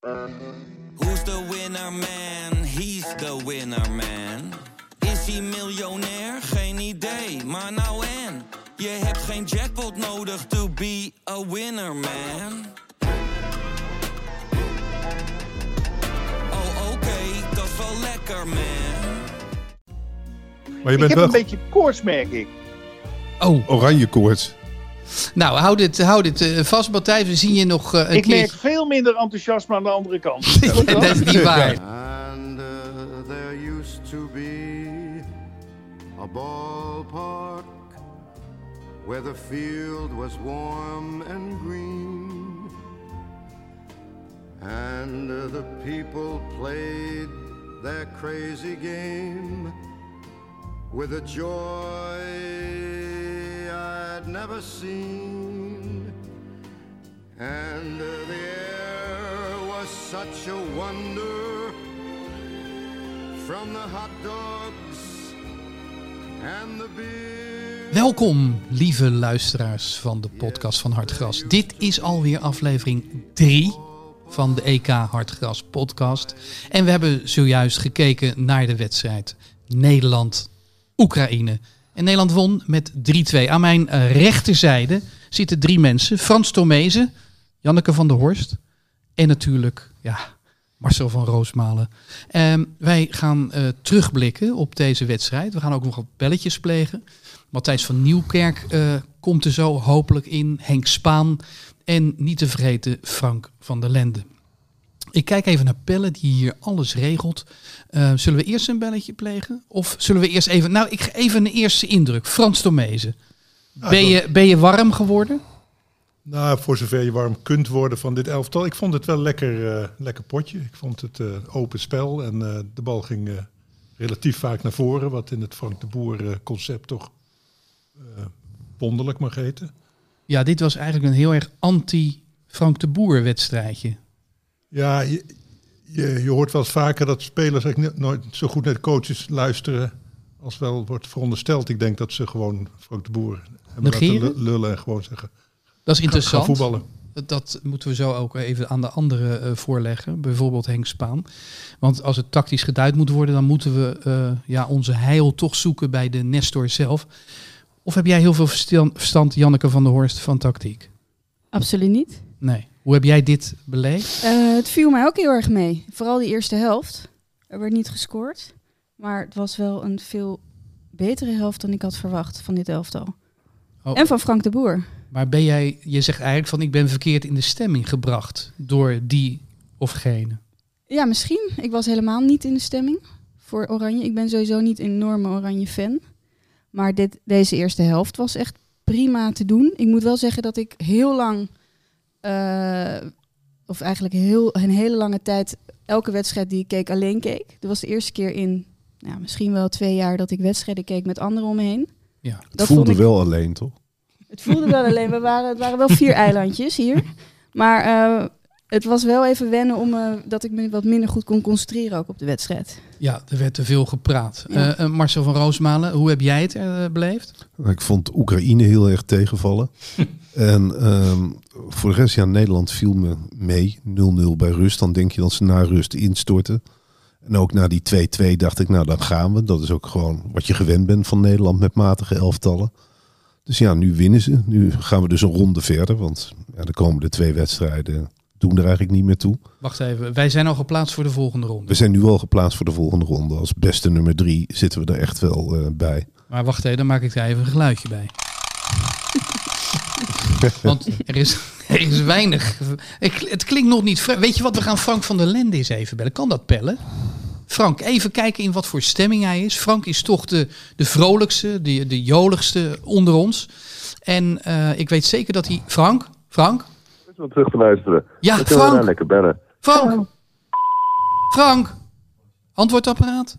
Who's the winner man? He's the winner man. Is hij miljonair? Geen idee, maar nou en. Je hebt geen jackpot nodig to be a winner man. Oh oké, dat is wel lekker man. Maar je Ik bent heb wel een beetje koorts, merk ik. Oh, oranje koorts. Nou, hou dit, hou dit eh, vast, Matthijs. We zien je nog eh, een Ik keer. merk veel minder enthousiasme aan de andere kant. dat is niet waar. And uh, there used to be a ballpark where the field was warm and green. And uh, the people played their crazy game with a joy I'd never seen. And the air was such a wonder from the hot dogs and the beer. Welkom, lieve luisteraars van de podcast van Hartgras. Dit is alweer aflevering 3 van de EK Hartgras podcast. En we hebben zojuist gekeken naar de wedstrijd Nederland-Oekraïne. En Nederland won met 3-2. Aan mijn eh, rechterzijde zitten drie mensen. Frans Tomezen, Janneke van der Horst en natuurlijk ja, Marcel van Roosmalen. Ehm, wij gaan eh, terugblikken op deze wedstrijd. We gaan ook nog wat belletjes plegen. Matthijs van Nieuwkerk eh, komt er zo hopelijk in. Henk Spaan. En niet te vergeten Frank van der Lende. Ik kijk even naar Pelle die hier alles regelt. Eh, zullen we eerst een belletje plegen? Of zullen we eerst even... Nou, ik ga even een eerste indruk. Frans Tomezen. Ben je, ben je warm geworden? Nou, voor zover je warm kunt worden van dit elftal. Ik vond het wel lekker, eh, lekker potje. Ik vond het eh, open spel en de bal ging relatief vaak naar voren. Wat in het Frank de Boer concept toch wonderlijk mag heten. Ja, dit was eigenlijk een heel erg anti-Frank de Boer wedstrijdje. Ja, je, je, je hoort wel eens vaker dat spelers eigenlijk nooit zo goed naar de coaches luisteren als wel wordt verondersteld. Ik denk dat ze gewoon Frank de Boer hebben Negeren? lu- lullen en gewoon zeggen, Dat is ga, ga interessant. voetballen. Dat- moeten we zo ook even aan de anderen eh, voorleggen. Bijvoorbeeld Henk Spaan. Want als het tactisch geduid moet worden, dan moeten we eh, ja, onze heil toch zoeken bij de Nestor zelf. Of heb jij heel veel verstand, Janneke van der Horst, van tactiek? Absoluut niet. Nee. Hoe heb jij dit beleefd? Eh, het viel mij ook heel erg mee. Vooral die eerste helft. Er werd niet gescoord. Maar het was wel een veel betere helft dan ik had verwacht van dit elftal. Oh. En van Frank de Boer. Maar ben jij, je zegt eigenlijk van ik ben verkeerd in de stemming gebracht door die of gene. Ja, misschien. Ik was helemaal niet in de stemming voor Oranje. Ik ben sowieso niet een enorme Oranje fan. Maar dit, deze eerste helft was echt prima te doen. Ik moet wel zeggen dat ik heel lang, eh, of eigenlijk heel, een hele lange tijd, elke wedstrijd die ik keek alleen keek. Dat was de eerste keer in nou, misschien wel twee jaar dat ik wedstrijden keek met anderen om me heen. Ja. Dat Het voelde ik- wel alleen, toch? Het voelde wel alleen, we waren, het waren wel vier eilandjes hier. Maar eh, het was wel even wennen om eh, dat ik me wat minder goed kon concentreren ook op de wedstrijd. Ja, er werd te veel gepraat. Ja. Marcel van Roosmalen, hoe heb jij het beleefd? Ik vond Oekraïne heel erg tegenvallen. en ehm, voor de rest, ja, Nederland viel me mee. 0-0 bij rust. Dan denk je dat ze na rust instorten. En ook na die 2-2 dacht ik, nou dan gaan we. Dat is ook gewoon wat je gewend bent van Nederland met matige elftallen. Dus ja, nu winnen ze. Nu gaan we dus een ronde verder. Want ja, de komende twee wedstrijden doen er eigenlijk niet meer toe. Wacht even, wij zijn al geplaatst voor de volgende ronde. We zijn nu al geplaatst voor de volgende ronde. Als beste nummer drie zitten we er echt wel eh, bij. Maar wacht even, dan maak ik daar even een geluidje bij. Want er is, er is weinig. Ik, het klinkt nog niet. Weet je wat? We gaan Frank van der Lende eens even bellen. Kan dat pellen? Frank, even kijken in wat voor stemming hij is. Frank is toch de, de vrolijkste, de, de joligste onder ons. En eh, ik weet zeker dat hij. Frank? Frank? wel terug te luisteren. Ja, Dan kunnen we Frank. lekker bellen. Frank? Frank? Antwoordapparaat?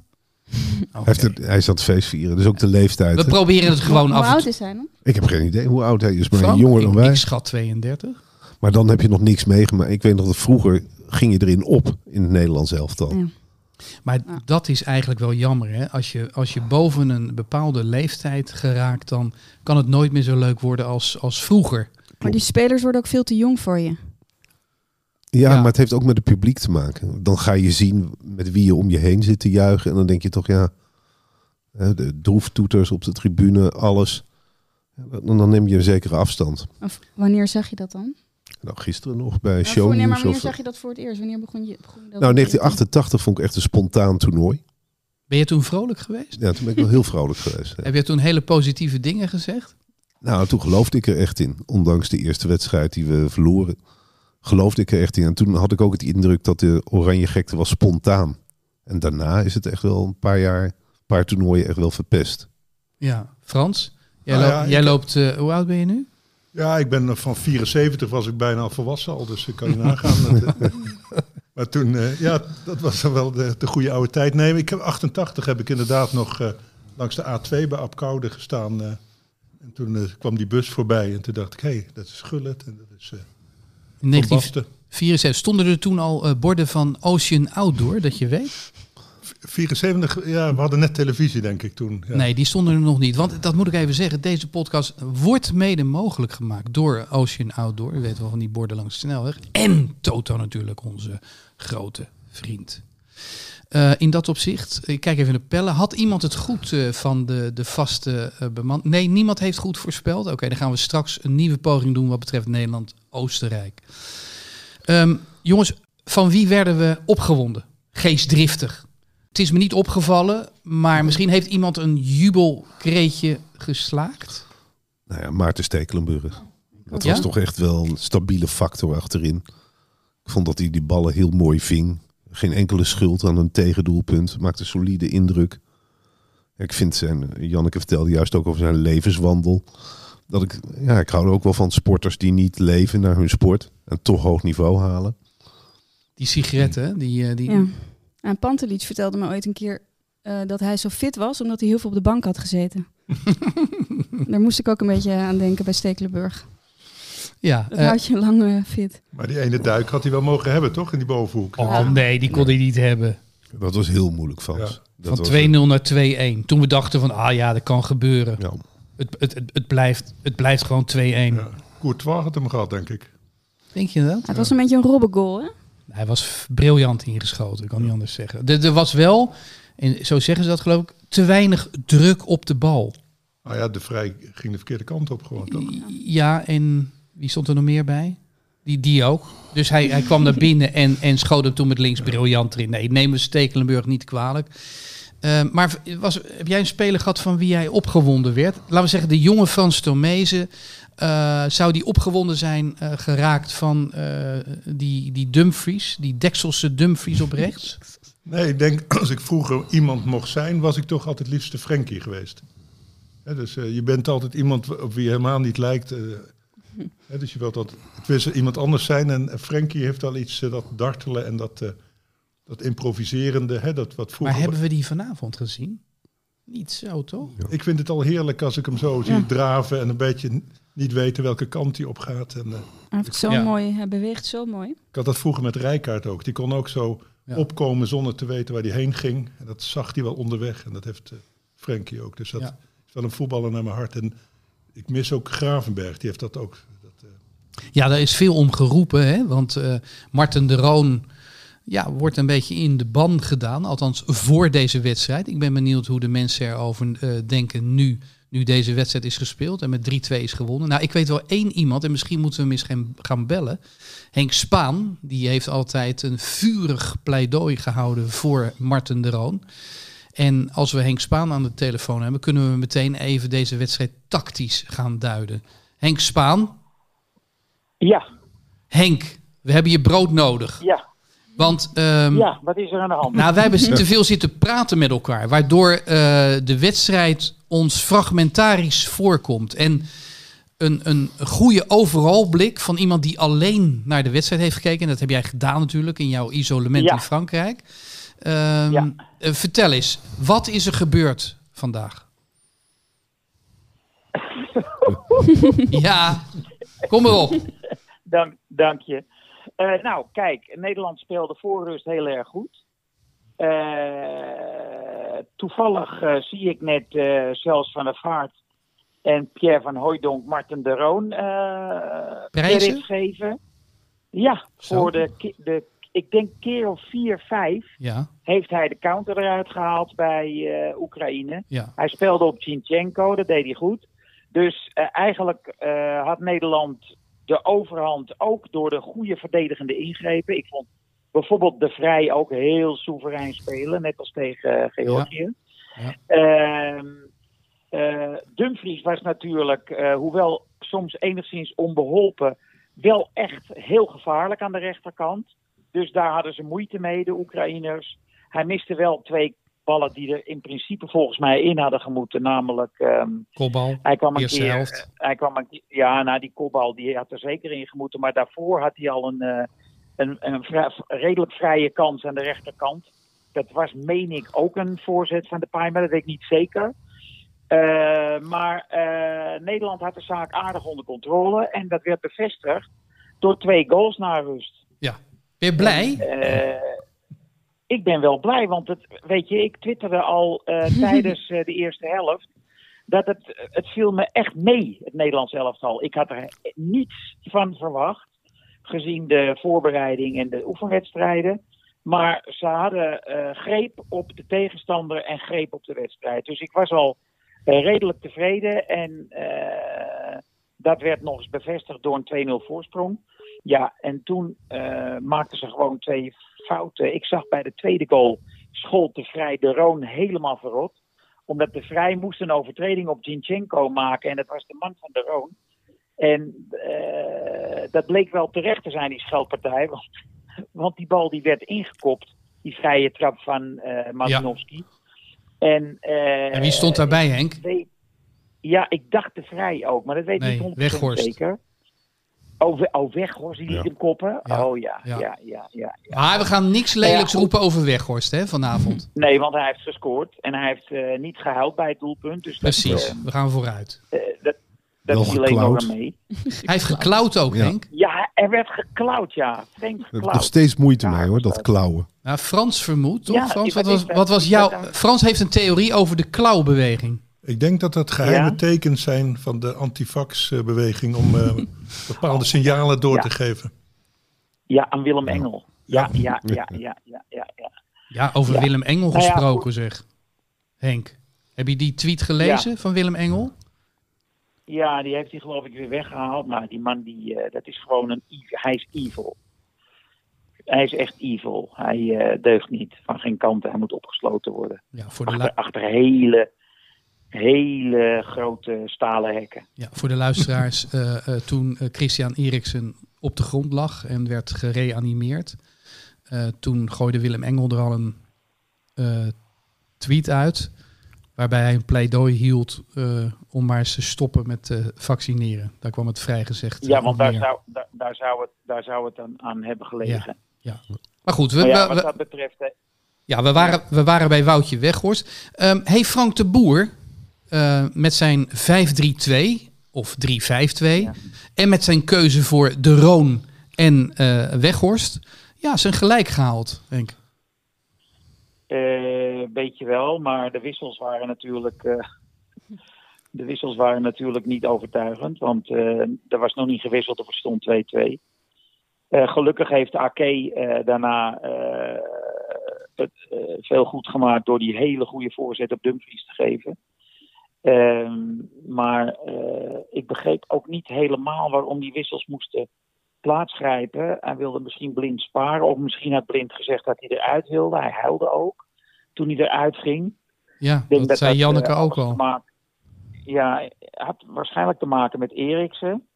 Hij, heeft het, hij het feest vieren, dus ook de leeftijd. We hè? proberen het gewoon Hoe af en oud is hij dan? Ik heb geen idee hoe oud hij is, maar Frank? jonger dan Ik- wij. Ik schat 32. Maar dan heb je nog niks meegemaakt. Ik weet nog dat vroeger ging je erin op in het Nederlands elftal. Ja. Maar Ja. dat is eigenlijk wel jammer. Hè? Als, je, als je boven een bepaalde leeftijd geraakt, dan kan het nooit meer zo leuk worden als, als vroeger. Maar die spelers worden ook veel te jong voor je. Ja, Ja. maar het heeft ook met het publiek te maken. Dan ga je zien met wie je om je heen zit te juichen. En dan denk je toch, ja, hè, de droeftoeters op de tribune, alles. Dan, dan neem je een zekere afstand. Of wanneer zag je dat dan? Nou, gisteren nog bij Maar voor- wanneer, maar wanneer Of, zag je dat voor het eerst? Wanneer begon je? Begon je dat nou, 1988 vond ik echt een spontaan toernooi. Ben je toen vrolijk geweest? Ja, toen ben ik wel heel vrolijk geweest. ja. Heb je toen hele positieve dingen gezegd? Nou, toen geloofde ik er echt in. Ondanks de eerste wedstrijd die we verloren, geloofde ik er echt in. En toen had ik ook het indruk dat de oranje gekte was spontaan. En daarna is het echt wel een paar jaar, een paar toernooien echt wel verpest. Ja. Frans, jij, Nou loopt, ja, jij ik- loopt eh, hoe oud ben je nu? Ja, ik ben van 74 was ik bijna al volwassen al, dus ik kan je nagaan. Dat, eh, maar toen, eh, ja, dat was dan wel de, de goede oude tijd. Nee, ik heb 88 heb ik inderdaad nog eh, langs de A2 bij Apkoude gestaan. eh, en toen eh, kwam die bus voorbij en toen dacht ik, hé, hey, dat is Gullit en dat is eh In Basten. 1974 stonden er toen al eh, borden van Ocean Outdoor, dat je weet? 74, ja, we hadden net televisie denk ik toen. Ja. Nee, die stonden er nog niet. Want dat moet ik even zeggen, deze podcast wordt mede mogelijk gemaakt door Ocean Outdoor. U weet wel van die borden langs de snelweg. En Toto natuurlijk, onze grote vriend. Eh, in dat opzicht, ik kijk even naar de pellen. Had iemand het goed eh, van de, de vaste beman? Nee, niemand heeft goed voorspeld. Oké, dan gaan we straks een nieuwe poging doen wat betreft Nederland-Oostenrijk. Ehm, jongens, van wie werden we opgewonden? Geestdriftig. Het is me niet opgevallen, maar misschien heeft iemand een jubelkreetje geslaakt. Nou ja, Maarten Stekelenburg. Dat Ja? was toch echt wel een stabiele factor achterin. Ik vond dat hij die ballen heel mooi ving. Geen enkele schuld aan een tegendoelpunt. Maakte solide indruk. Ik vind zijn, Janneke vertelde juist ook over zijn levenswandel. Dat ik, ja, ik hou er ook wel van sporters die niet leven naar hun sport. En toch hoog niveau halen. Die sigaretten, die, eh, die, Ja. En Pantelic vertelde me ooit een keer eh, dat hij zo fit was omdat hij heel veel op de bank had gezeten. Daar moest ik ook een beetje aan denken bij Stekelenburg. ja. Dat eh, houdt je lang fit. Maar die ene duik had hij wel mogen hebben, toch? In die bovenhoek. oh nee, die kon hij niet hebben. Dat was heel moeilijk. Ja. Dat Van was- 2-0 naar 2-1. Toen we dachten van, ah ja, dat kan gebeuren. Ja. Het, het, het, blijft, het blijft gewoon 2-1. Ja. Courtois had hem gehad, denk ik. Denk je dat? Het was een beetje een robbengoal, hè? Hij was briljant ingeschoten, ik kan niet anders zeggen. Er, er was wel, en zo zeggen ze dat geloof ik, te weinig druk op de bal. Nou ja, de Vrij ging de verkeerde kant op gewoon, toch? Ja, en wie stond er nog meer bij? Die, die ook. Dus hij, hij kwam naar binnen en, en schoot hem toen met links briljant erin. Nee, neem we Stekelenburg niet kwalijk. Eh, maar was, heb jij een speler gehad van wie jij opgewonden werd? Laten we zeggen, de jonge Frans Tomezen. eh, zou die opgewonden zijn eh, geraakt van eh, die, die Dumfries, die Dekselse Dumfries op rechts? Nee, ik denk, als ik vroeger iemand mocht zijn, was ik toch altijd liefste Frenkie geweest. Hè, dus je bent altijd iemand op wie je helemaal niet lijkt. eh, hè, dus je wilt altijd het iemand anders zijn. En Frenkie heeft al iets, dat dartelen en dat, eh, dat improviserende. Hè, dat wat Maar vroeger... hebben we die vanavond gezien? Niet zo, toch? Ik vind het al heerlijk als ik hem zo zie Ja. draven en een beetje niet weten welke kant hij op gaat. En, eh, Hij heeft zo Ja. mooi, hij beweegt zo mooi. ik had dat vroeger met Rijkaard ook. Die kon ook zo Ja. opkomen zonder te weten waar hij heen ging. En dat zag hij wel onderweg. En dat heeft eh Frenkie ook. Dus dat Ja. is wel een voetballer naar mijn hart. En ik mis ook Gravenberg. Die heeft dat ook. Dat, eh, Ja, daar is veel om geroepen, hè? want eh Marten de Roon ja, wordt een beetje in de ban gedaan, althans voor deze wedstrijd. Ik ben benieuwd hoe de mensen erover eh, denken nu, nu deze wedstrijd is gespeeld en met 3-2 is gewonnen. Nou, ik weet wel één iemand, en misschien moeten we hem eens gaan, gaan bellen. Henk Spaan, die heeft altijd een vurig pleidooi gehouden voor Marten de Roon. En als we Henk Spaan aan de telefoon hebben, kunnen we meteen even deze wedstrijd tactisch gaan duiden. Henk Spaan, Ja, Henk, we hebben je brood nodig. ja, Want ehm, ja. Wat is er aan de hand? nou, wij hebben te veel zitten praten met elkaar. Waardoor eh, de wedstrijd ons fragmentarisch voorkomt. En een, een goede overal blik van iemand die alleen naar de wedstrijd heeft gekeken. En dat heb jij gedaan natuurlijk in jouw isolement Ja. in Frankrijk. Ehm, Ja. eh, vertel eens, wat is er gebeurd vandaag? ja, kom erop. Dank, dank je. Eh, nou, kijk, Nederland speelde voor rust heel erg goed. Eh, toevallig eh, zie ik net zelfs van der Vaart en Pierre van Hooijdonk Marten de Roon credits geven. Ja, Zo. voor de, de, ik denk keer of vier, vijf Ja, heeft hij de counter eruit gehaald bij Oekraïne. ja. Hij speelde op Zinchenko, dat deed hij goed. Dus eigenlijk had Nederland de overhand ook door de goede verdedigende ingrepen. Ik vond bijvoorbeeld de Vrij ook heel soeverein spelen, net als tegen eh, Georgië. Ja. Ehm, eh, Dumfries was natuurlijk, eh, hoewel soms enigszins onbeholpen, wel echt heel gevaarlijk aan de rechterkant. Dus daar hadden ze moeite mee, de Oekraïners. Hij miste wel twee ballen die er in principe volgens mij in hadden gemoeten. Namelijk, ehm, Kopbal. hij kwam een keer. helft. eh, Hij kwam een ja, nou, die kopbal die had er zeker in gemoeten. Maar daarvoor had hij al een, eh, een, een redelijk vrije kans aan de rechterkant. Dat was, meen ik, ook een voorzet van de Paai, maar dat weet ik niet zeker. Eh, maar eh, Nederland had de zaak aardig onder controle. En dat werd bevestigd door twee goals na rust. Ben je blij? Ik ben wel blij, want het, weet je, ik twitterde al eh, tijdens eh, de eerste helft. Dat het, het viel me echt mee, het Nederlands elftal. Ik had er niets van verwacht, gezien de voorbereiding en de oefenwedstrijden. Maar ze hadden eh, greep op de tegenstander en greep op de wedstrijd. Dus ik was al redelijk tevreden. En dat werd nog eens bevestigd door een 2-0 voorsprong. Ja, en toen eh, maakten ze gewoon twee fouten. Ik zag bij de tweede goal schoot de Vrij de Roon helemaal verrot. Omdat de Vrij moest een overtreding op Zinchenko maken. En dat was de man van de Roon. En eh, dat bleek wel terecht te zijn, die scheldpartij. Want, want die bal die werd ingekopt. Die vrije trap van eh Malinowski. En, En wie stond daarbij, Henk? weet- ja, ik dacht de Vrij ook, maar dat weet Nee, ik niet 100% Weghorst. zeker. Oh, oh Weghorst, die liet Ja. hem koppen? Ja. Oh ja, Ja. ja, ja, ja. ja. Maar we gaan niks lelijks Ja, goed. roepen over Weghorst hè, vanavond. Nee, want hij heeft gescoord en hij heeft eh, niet gehuild bij het doelpunt. Dus Precies, Dat, we gaan vooruit. eh, eh, dat, dat viel alleen nog geklauwd. aan mee. Hij heeft geklauwd ook, Ja. Henk. Ja, er werd geklauwd, ja. Ik heb nog geklauwd. steeds moeite Ja, mee hoor, dat klauwen. Nou, Frans vermoedt, toch? Ja, Frans, wat was, wat was jouw... Frans heeft een theorie over de klauwbeweging. Ik denk dat dat geheime Ja? tekens zijn van de antifax-beweging om eh, bepaalde signalen door Ja. te geven. Ja, aan Willem Engel. Ja, ja, ja, ja, ja, ja. ja. Ja, over Ja. Willem Engel Nou gesproken, zeg. Henk, heb je die tweet gelezen van Willem Engel? Ja, die heeft hij geloof ik weer weggehaald. Maar die man, die, eh, dat is gewoon een... Hij is evil. Hij is echt evil. Hij eh, deugt niet. Van geen kant. Hij moet opgesloten worden. Ja, voor de, achter hele, hele grote stalen hekken. ja, voor de luisteraars, eh, eh, toen eh, Christian Eriksen op de grond lag en werd gereanimeerd, toen gooide Willem Engel er al een tweet uit, waarbij hij een pleidooi hield om maar eens te stoppen met eh, vaccineren. Daar kwam het vrijgezegd. Ja, want daar neer. zou, daar, daar zou het, daar zou het aan, aan hebben gelegen. Maar goed, we, Maar ja, wat we- dat betreft... hè, Ja, we waren, we waren bij Woutje Weghorst. Ehm hey Frank de Boer, eh, met zijn 5-3-2 of 3-5-2 en met zijn keuze voor De Roon en eh, Weghorst, ja, zijn gelijk gehaald, denk ik. Eh, beetje wel, maar de wissels waren natuurlijk. eh, de wissels waren natuurlijk niet overtuigend, want eh, er was nog niet gewisseld of er stond 2-2. Eh, gelukkig heeft Ake eh, daarna eh, het veel goed gemaakt door die hele goede voorzet op Dumfries te geven. Ehm, maar eh, ik begreep ook niet helemaal waarom die wissels moesten plaatsgrijpen. Hij wilde misschien blind sparen, of misschien had blind gezegd dat hij eruit wilde. Hij huilde ook toen hij eruit ging. Ja, dat zei Janneke eh, ook al. maken- ja, had waarschijnlijk te maken met Eriksen.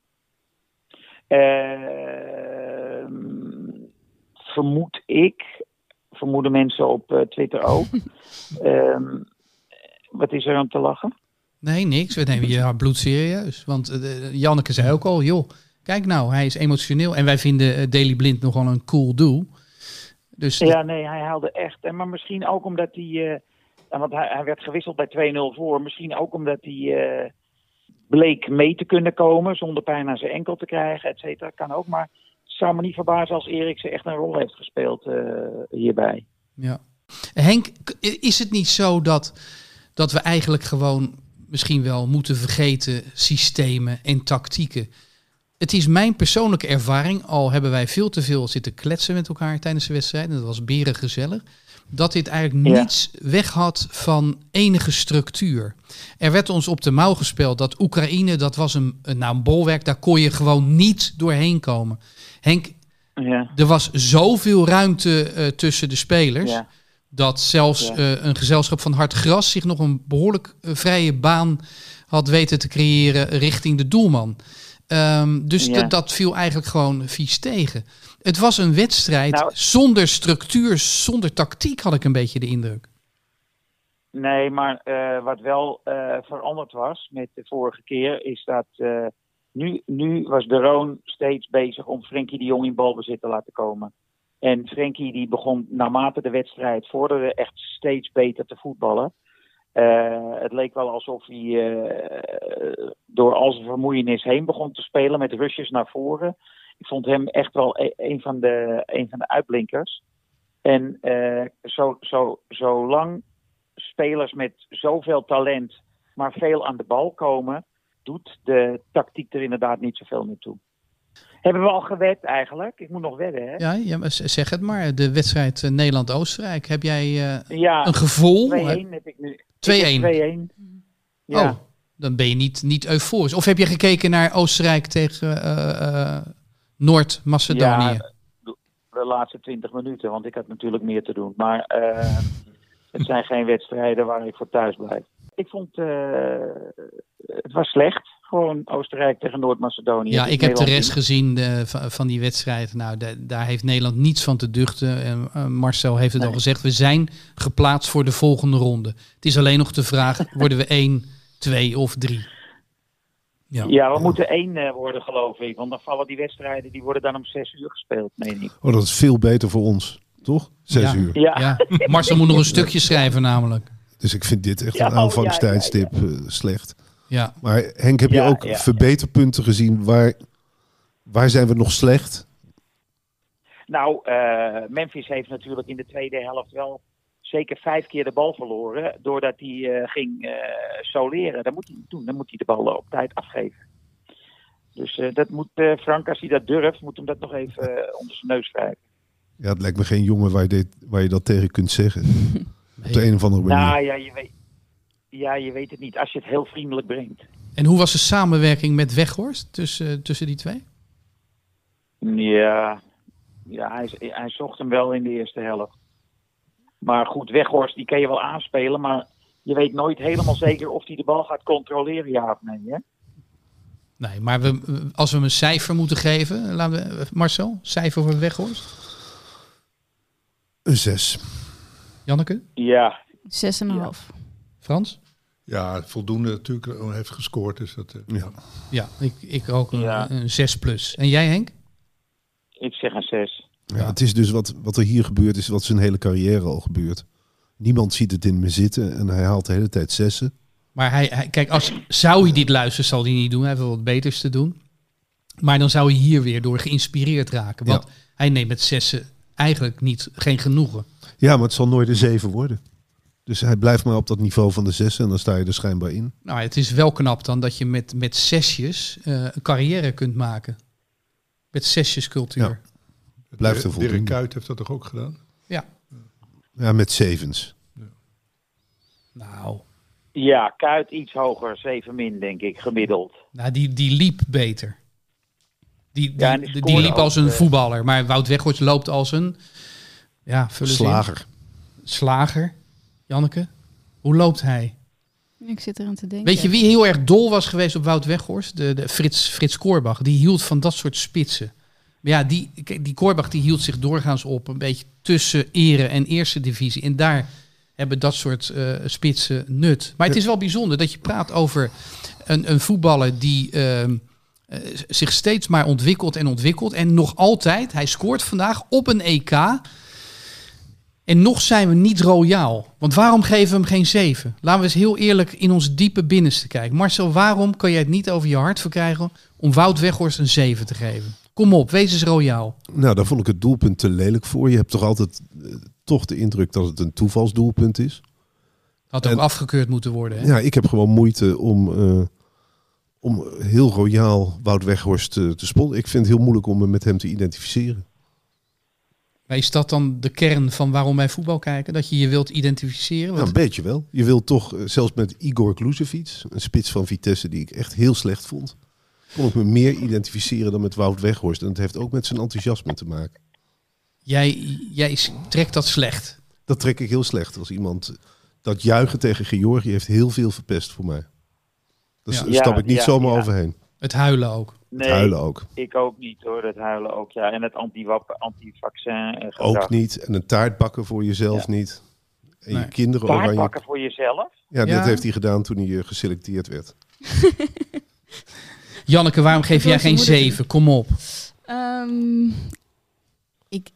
Ehm, vermoed ik, vermoeden mensen op eh, Twitter ook. Ehm, wat is er aan te lachen? Nee, niks. We nemen je bloed serieus. Want eh, Janneke zei ook al, joh, kijk nou, hij is emotioneel. En wij vinden eh, Daily Blind nogal een cool doel. Dus Ja, nee, hij haalde echt. En maar misschien ook omdat hij. want hij, hij werd gewisseld bij 2-0 voor. Misschien ook omdat hij bleek mee te kunnen komen zonder pijn aan zijn enkel te krijgen, et cetera. Kan ook. Maar het zou me niet verbazen als Eriksen echt een rol heeft gespeeld hierbij. Ja. Henk, is het niet zo dat, dat we eigenlijk gewoon misschien wel moeten vergeten systemen en tactieken? het is mijn persoonlijke ervaring, al hebben wij veel te veel zitten kletsen met elkaar tijdens de wedstrijd, en dat was beren gezellig, dat dit eigenlijk Ja. niets weg had van enige structuur. Er werd ons op de mouw gespeeld dat Oekraïne, dat was een, een, nou, een bolwerk, daar kon je gewoon niet doorheen komen. Henk, Ja, er was zoveel ruimte eh, tussen de spelers. ja. Dat zelfs Ja. eh, een gezelschap van Hard Gras zich nog een behoorlijk eh, vrije baan had weten te creëren richting de doelman. Ehm, dus Ja. dat- viel eigenlijk gewoon vies tegen. Het was een wedstrijd Nou- zonder structuur, zonder tactiek, had ik een beetje de indruk. Nee, maar eh, wat wel veranderd was met de vorige keer, is dat nu, nu was de Roon steeds bezig om Frenkie de Jong in balbezit te laten komen. En Frenkie die begon naarmate de wedstrijd vorderde echt steeds beter te voetballen. Eh, het leek wel alsof hij eh, door al zijn vermoeienis heen begon te spelen met rushes naar voren. Ik vond hem echt wel e- een van de, een van de uitblinkers. En eh, zo, zo, zolang spelers met zoveel talent, maar veel aan de bal komen, doet de tactiek er inderdaad niet zoveel meer toe. Hebben we al gewed eigenlijk? Ik moet nog wedden, hè? Ja, ja zeg het maar. De wedstrijd eh, Nederland-Oostenrijk. Heb jij eh, Ja, een gevoel? 2-1 heb ik nu. 2-1. 2-1. Ja. Oh, dan ben je niet, niet euforisch. Of heb je gekeken naar Oostenrijk tegen eh, Noord-Macedonië? Ja, de laatste 20 minuten, want ik had natuurlijk meer te doen. Maar het zijn geen wedstrijden waar ik voor thuis blijf. Ik vond eh, het was slecht. Gewoon Oostenrijk tegen Noord-Macedonië. Ja, is ik heb de rest gezien eh, van, die wedstrijd. Nou, da- daar heeft Nederland niets van te duchten. En eh, Marcel heeft het al gezegd. We zijn geplaatst voor de volgende ronde. Het is alleen nog de vraag, worden we 1, 2 of 3? Ja. Ja, we moeten één eh, worden, geloof ik. Want dan vallen die wedstrijden, die worden dan om zes uur gespeeld, meen ik. Oh, dat is veel beter voor ons, toch? Zes Ja. uur. Ja, Ja. Marcel moet nog een stukje schrijven namelijk. Dus ik vind dit echt Ja, een oh, aanvangstijdstip eh, slecht. Ja. Maar Henk, heb je ook ja, ja. verbeterpunten gezien? Waar, waar zijn we nog slecht? nou, eh, Memphis heeft natuurlijk in de tweede helft wel zeker vijf keer de bal verloren. Doordat hij eh, ging eh, soleren. Dat moet hij niet doen. Dan moet hij de bal op tijd afgeven. Dus eh, dat moet eh, Frank, als hij dat durft, moet hem dat nog even onder zijn neus wrijven. Ja, het lijkt me geen jongen waar je, dit, waar je dat tegen kunt zeggen. Op de een of andere manier. Nou ja je, weet, ja, je weet het niet. Als je het heel vriendelijk brengt. En hoe was de samenwerking met Weghorst tussen, tussen die twee? Ja, ja hij, hij zocht hem wel in de eerste helft. Maar goed, Weghorst, die kan je wel aanspelen. Maar je weet nooit helemaal zeker of hij de bal gaat controleren, ja of nee. Hè? Nee, maar we, als we hem een cijfer moeten geven, laten we, Marcel, cijfer voor Weghorst? Een zes. Janneke? Ja, 6,5. Frans? Ja, voldoende natuurlijk. Hij heeft gescoord. Dus dat, eh, Ja. Ja, ik, ik ook een, Ja. een 6 plus. En jij Henk? ik zeg een 6. Ja, het is dus wat, wat er hier gebeurt, is wat zijn hele carrière al gebeurt. Niemand ziet het in me zitten en hij haalt de hele tijd zessen. Maar hij, hij, kijk, als zou hij dit luisteren, zal hij niet doen. Hij heeft wel wat beters te doen. Maar dan zou hij hier weer door geïnspireerd raken. Want Ja. hij neemt met zessen eigenlijk niet, geen genoegen. Ja, maar het zal nooit een zeven worden. Dus hij blijft maar op dat niveau van de zes en dan sta je er schijnbaar in. Nou, het is wel knap dan dat je met, met zesjes eh, een carrière kunt maken. Met zesjescultuur. Ja. Blijft er Dirk voldoende. Kuyt heeft dat toch ook gedaan? ja. Ja, met zevens. Nou, Ja, Kuit iets hoger, 7 min denk ik, gemiddeld. nou die, die liep beter. Die, die, Ja, die liep als een eh, voetballer. Maar Wout Weghorst loopt als een... Ja, vullen ze in. Slager. Slager. Janneke, hoe loopt hij? Ik zit eraan te denken. Weet je wie heel erg dol was geweest op Wout Weghorst? De, de Frits, Frits Korbach. Die hield van dat soort spitsen. Maar ja, die, die Korbach die hield zich doorgaans op een beetje tussen ere en eerste divisie. En daar hebben dat soort eh, spitsen nut. Maar het is wel bijzonder dat je praat over een, een voetballer die ehm, eh, zich steeds maar ontwikkelt en ontwikkelt. En nog altijd, hij scoort vandaag op een EK. En nog zijn we niet royaal. Want waarom geven we hem geen 7? Laten we eens heel eerlijk in ons diepe binnenste kijken. Marcel, waarom kan jij het niet over je hart verkrijgen om Wout Weghorst een 7 te geven? Kom op, wees eens royaal. Nou, daar vond ik het doelpunt te lelijk voor. Je hebt toch altijd eh, toch de indruk dat het een toevalsdoelpunt is. Had ook En- afgekeurd moeten worden. Hè? Ja, ik heb gewoon moeite om, eh, om heel royaal Wout Weghorst te, te spotten. Ik vind het heel moeilijk om me met hem te identificeren. Maar is dat dan de kern van waarom wij voetbal kijken? Dat je je wilt identificeren? Nou, een beetje wel. Je wilt toch, eh, zelfs met Igor Klusevic, een spits van Vitesse die ik echt heel slecht vond, kon ik me meer identificeren dan met Wout Weghorst. En het heeft ook met zijn enthousiasme te maken. jij, jij trekt dat slecht. Dat trek ik heel slecht. Als iemand dat juichen tegen Georgië heeft heel veel verpest voor mij. Daar Ja. stap ik niet Ja, zomaar ja. overheen. Het huilen ook. Nee, Huilen ook. ik ook niet hoor, dat huilen ook. Ja. En het anti-wap- anti-vaccin gedrag. Ook niet. En een taart bakken voor jezelf niet. En je kinderen Taart oranje. pakken voor jezelf? Ja, Ja. dat heeft hij gedaan toen hij eh, geselecteerd werd. Janneke, waarom geef jij geen zeven? Kom op. Ehm, ik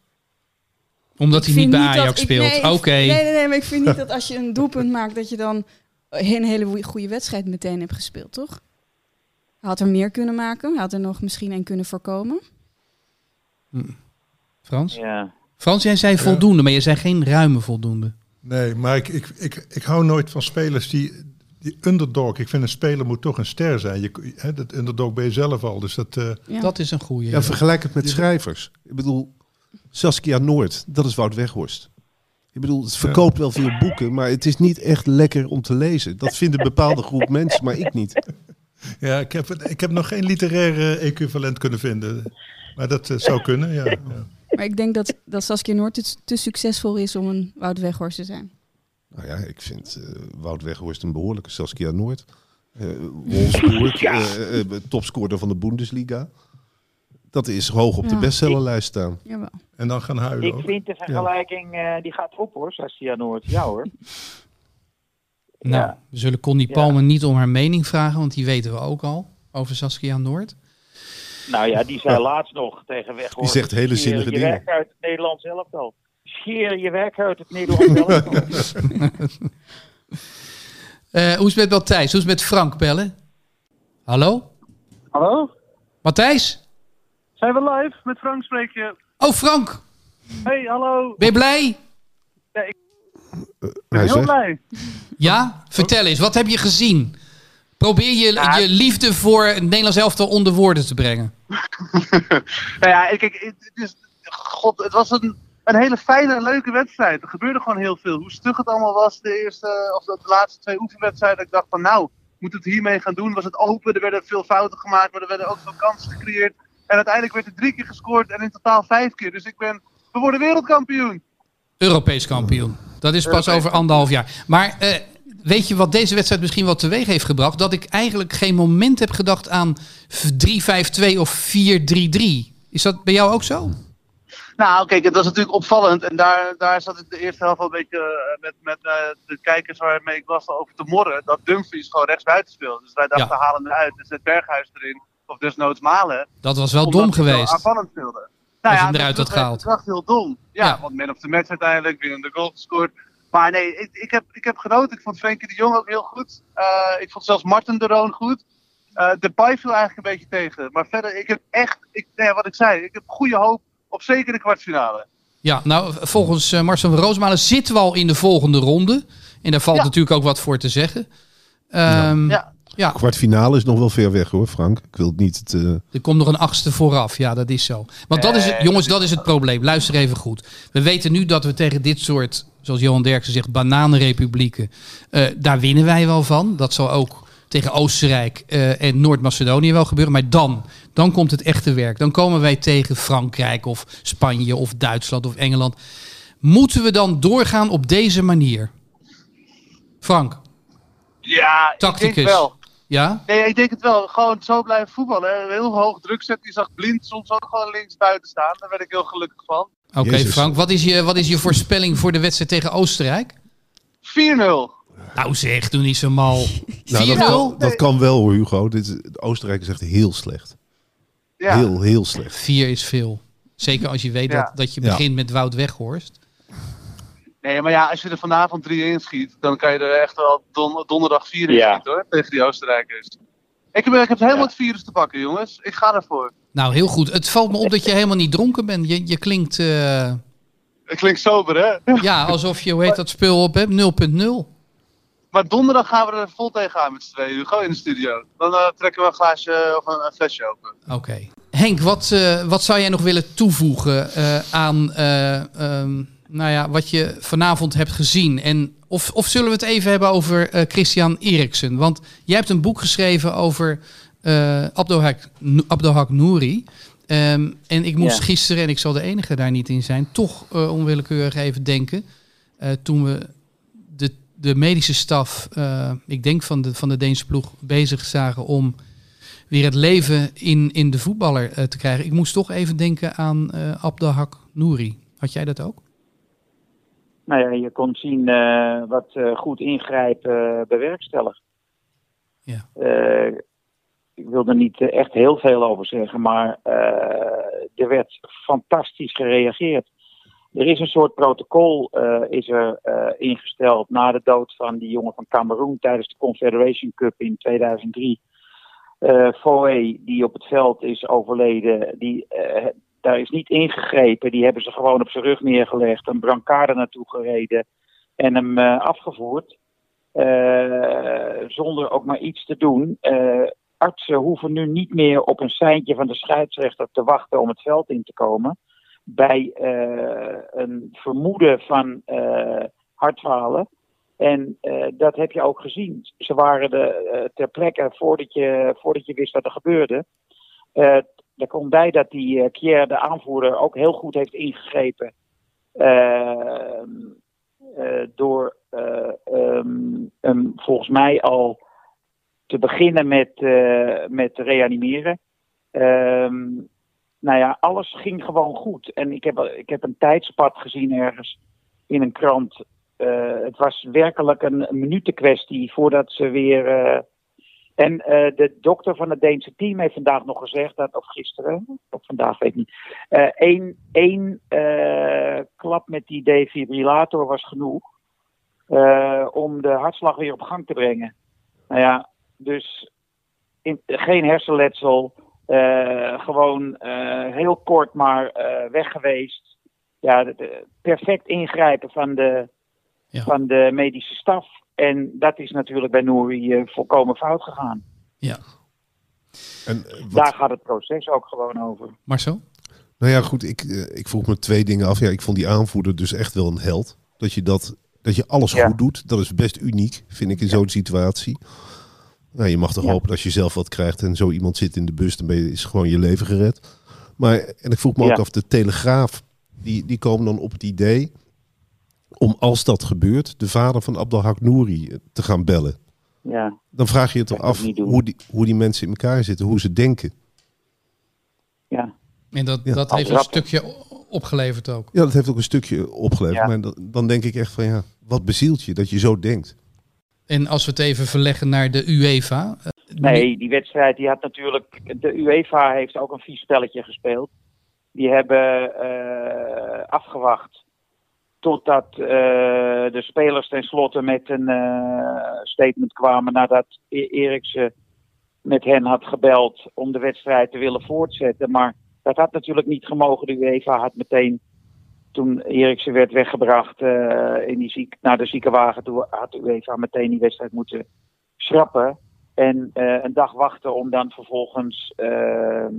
Omdat hij niet bij Ajax speelt. nee, Oké. Nee, nee, nee, maar ik vind niet dat als je een doelpunt maakt, dat je dan een hele goede wedstrijd meteen hebt gespeeld, toch? Hij had er meer kunnen maken. Hij had er nog misschien een kunnen voorkomen. Frans? Ja. Frans, jij zei voldoende, maar je zei geen ruime voldoende. Nee, maar ik, ik, ik, ik hou nooit van spelers die, die underdog. Ik vind een speler moet toch een ster zijn. Je, hè, dat underdog ben je zelf al. Dus dat, eh, Ja. Dat is een goede. Ja, vergelijk het met schrijvers. Ik bedoel, Saskia Noord, dat is Wout Weghorst. Ik bedoel, het verkoopt wel veel boeken, maar het is niet echt lekker om te lezen. Dat vindt een bepaalde groep mensen, maar ik niet. Ja, ik heb, ik heb nog geen literaire equivalent kunnen vinden. Maar dat eh, zou kunnen, ja. ja. Maar ik denk dat, dat Saskia Noord te, te succesvol is om een Wout Weghorst te zijn. Nou ja, ik vind eh, Wout Weghorst een behoorlijke Saskia Noord. Eh Wolfsburg, eh, eh, topscorer van de Bundesliga. Dat is hoog op de bestsellerlijst staan. Jawel. En dan gaan huilen Ik ook. vind de vergelijking, eh, die gaat op hoor, Saskia Noord. Ja hoor. Nou, Ja. we zullen Connie Ja. Palmer niet om haar mening vragen, want die weten we ook al over Saskia Noord. Nou ja, die zei laatst nog tegen weg. Die zegt hele zinnige je dingen. werk uit het Nederlands elftal. Scheer je werk uit het Nederlands elftal. Eh, hoe is het met Matthijs? Hoe is het met Frank bellen? Hallo? Hallo? Matthijs? Zijn we live? Met Frank spreek je. Oh, Frank! Hey, hallo. Ben je blij? Ik Ben heel blij. Ja? Vertel eens, wat heb je gezien? Probeer je, Ja. je liefde voor het Nederlands elftal onder woorden te brengen. nou ja, kijk, het, het is, god, het was een, een hele fijne en leuke wedstrijd. Er gebeurde gewoon heel veel. Hoe stug het allemaal was, de eerste of de, de laatste twee oefenwedstrijden. Ik dacht van nou, moet het hiermee gaan doen? Was het open? Er werden veel fouten gemaakt, maar er werden ook veel kansen gecreëerd. En uiteindelijk werd er drie keer gescoord en in totaal vijf keer. Dus ik ben, we worden wereldkampioen. Europees kampioen. Dat is pas Europees over anderhalf jaar. Maar eh, weet je wat deze wedstrijd misschien wel teweeg heeft gebracht? Dat ik eigenlijk geen moment heb gedacht aan 3-5-2 of 4-3-3. Is dat bij jou ook zo? Nou, kijk, het was natuurlijk opvallend. En daar, daar zat ik de eerste helft wel een beetje eh, met, met eh, de kijkers waarmee ik was over te morren. Dat Dumfries gewoon rechtsbuiten speelde. Dus wij dachten, Ja. halen hem eruit. Dus zet Berghuis erin. Of desnoods Malen. Dat was wel dom geweest. aanvallend speelde. Als je Nou hem eruit dat had gehaald. echt heel dom. Ja, Ja. want man of the match uiteindelijk. Winnende goal gescoord. Maar nee, ik, ik, heb, ik heb genoten. Ik vond Frenkie de Jong ook heel goed. Eh, ik vond zelfs Martin de Roon goed. Eh de Pai viel eigenlijk een beetje tegen. Maar verder, ik heb echt, ik, nou ja, wat ik zei, ik heb goede hoop op zeker de kwartfinale. Ja, nou, volgens eh, Marcel van Roosmalen zitten we al in de volgende ronde. En daar valt Ja. natuurlijk ook wat voor te zeggen. Ehm, Ja. Ja, kwartfinale is nog wel ver weg hoor, Frank. Ik wil het niet... Het, eh, er komt nog een achtste vooraf. Ja, dat is zo. Want dat is het, Nee, jongens, dat is het probleem. Luister even goed. We weten nu dat we tegen dit soort, zoals Johan Derksen zegt, bananenrepublieken, eh, daar winnen wij wel van. Dat zal ook tegen Oostenrijk eh, en Noord-Macedonië wel gebeuren. Maar dan, dan komt het echte werk. Dan komen wij tegen Frankrijk of Spanje of Duitsland of Engeland. Moeten we dan doorgaan op deze manier? Frank, Ja, ik Tacticus. denk wel. Ja? Nee, ik denk het wel. Gewoon zo blijven voetballen. hè. Heel hoog druk zetten. Je zag blind soms ook gewoon links buiten staan. Daar werd ik heel gelukkig van. 4-0. Oké. Frank, wat is, je, wat is je voorspelling voor de wedstrijd tegen Oostenrijk? Nou zeg, doe niet zo mal. 4-0? nou, dat, kan, dat kan wel hoor, Hugo. Dit is, Oostenrijk is echt heel slecht. Ja. Heel, heel slecht. 4 is veel. Zeker als je weet Ja. dat, dat je Ja. begint met Wout Weghorst. Nee, maar ja, als je er vanavond 3 in schiet, dan kan je er echt wel don- donderdag 4 in Ja. schieten hoor. Tegen die Oostenrijkers. Ik heb, ik heb helemaal het virus te pakken, jongens. Ik ga ervoor. Nou, heel goed. Het valt me op dat je helemaal niet dronken bent. Je, je klinkt eh, Het klinkt sober, hè? ja, alsof je, hoe heet dat spul op hebt? 0.0. Maar donderdag gaan we er vol tegenaan met z'n tweeën, Hugo, in de studio. Dan eh, trekken we een glaasje of een, een flesje open. Oké. Henk, wat, eh, wat zou jij nog willen toevoegen eh, aan eh, ehm, nou ja, wat je vanavond hebt gezien? En of, of zullen we het even hebben over eh, Christian Eriksen? Want jij hebt een boek geschreven over eh Abdelhak, Abdelhak Nouri. Ehm, en ik moest Ja. gisteren, en ik zal de enige daar niet in zijn, toch eh, onwillekeurig even denken. eh, toen we de, de medische staf, eh, ik denk van de, van de Deense ploeg, bezig zagen om weer het leven in, in de voetballer eh, te krijgen. Ik moest toch even denken aan eh Abdelhak Nouri. Had jij dat ook? Nou ja, je kon zien eh, wat eh, goed ingrijpen eh, bewerkstelligt. Ja. Ik wil er niet echt heel veel over zeggen, maar er werd fantastisch gereageerd. Er is een soort protocol is er, ingesteld na de dood van die jongen van Cameroen tijdens de Confederation Cup in 2003. Eh Foe, die op het veld is overleden, die, is niet ingegrepen. Die hebben ze gewoon op zijn rug neergelegd, een brancard naartoe gereden en hem eh, afgevoerd. Eh, zonder ook maar iets te doen. Eh, artsen hoeven nu niet meer op een seintje van de scheidsrechter te wachten om het veld in te komen. Bij een vermoeden van hartfalen. En dat heb je ook gezien. Ze waren er ter plekke voordat je, voordat je wist wat er gebeurde. Eh er komt bij dat die eh, Pierre, de aanvoerder, ook heel goed heeft ingegrepen. Eh, eh, door eh, ehm, hem volgens mij al te beginnen met, eh, met reanimeren. Ehm, nou ja, alles ging gewoon goed. En ik heb, ik heb een tijdspad gezien ergens in een krant. Eh, het was werkelijk een, een minutenkwestie voordat ze weer. En eh, de dokter van het Deense team heeft vandaag nog gezegd dat, of gisteren, of vandaag weet ik niet. eh, één eh, klap met die defibrillator was genoeg om de hartslag weer op gang te brengen. Nou ja, dus geen hersenletsel, gewoon heel kort maar weg geweest. Ja, perfect ingrijpen van de, Ja. van de medische staf. En dat is natuurlijk bij Nouri eh, volkomen fout gegaan. Ja. En, eh, wat- Daar gaat het proces ook gewoon over. Marcel? Nou ja, goed, ik, eh, ik vroeg me twee dingen af. Ja, ik vond die aanvoerder dus echt wel een held. Dat je, dat, dat je alles Ja. goed doet, dat is best uniek, vind ik, in zo'n situatie. Nou, je mag toch Ja. hopen dat als je zelf wat krijgt en zo iemand zit in de bus, dan ben je, is gewoon je leven gered. Maar, en ik vroeg me Ja. ook af, de Telegraaf, die, die komen dan op het idee om als dat gebeurt, de vader van Abdelhak Nouri eh, te gaan bellen. Ja, Dan vraag je je toch af hoe die, hoe die mensen in elkaar zitten, hoe ze denken. ja. En dat, Ja. dat heeft een stukje opgeleverd ook. Ja, dat heeft ook een stukje opgeleverd. Ja. Maar dan, dan denk ik echt van ja, wat bezielt je dat je zo denkt? En als we het even verleggen naar de UEFA. eh, Nee, die wedstrijd die had natuurlijk. De UEFA heeft ook een vies spelletje gespeeld. Die hebben eh, afgewacht totdat eh, de spelers tenslotte met een eh, statement kwamen nadat E- Eriksen met hen had gebeld om de wedstrijd te willen voortzetten. Maar dat had natuurlijk niet gemogen. De UEFA had meteen, toen Eriksen werd weggebracht eh, in die naar de ziekenwagen, toe had de UEFA meteen die wedstrijd moeten schrappen. En een dag wachten om dan vervolgens ehm, eh,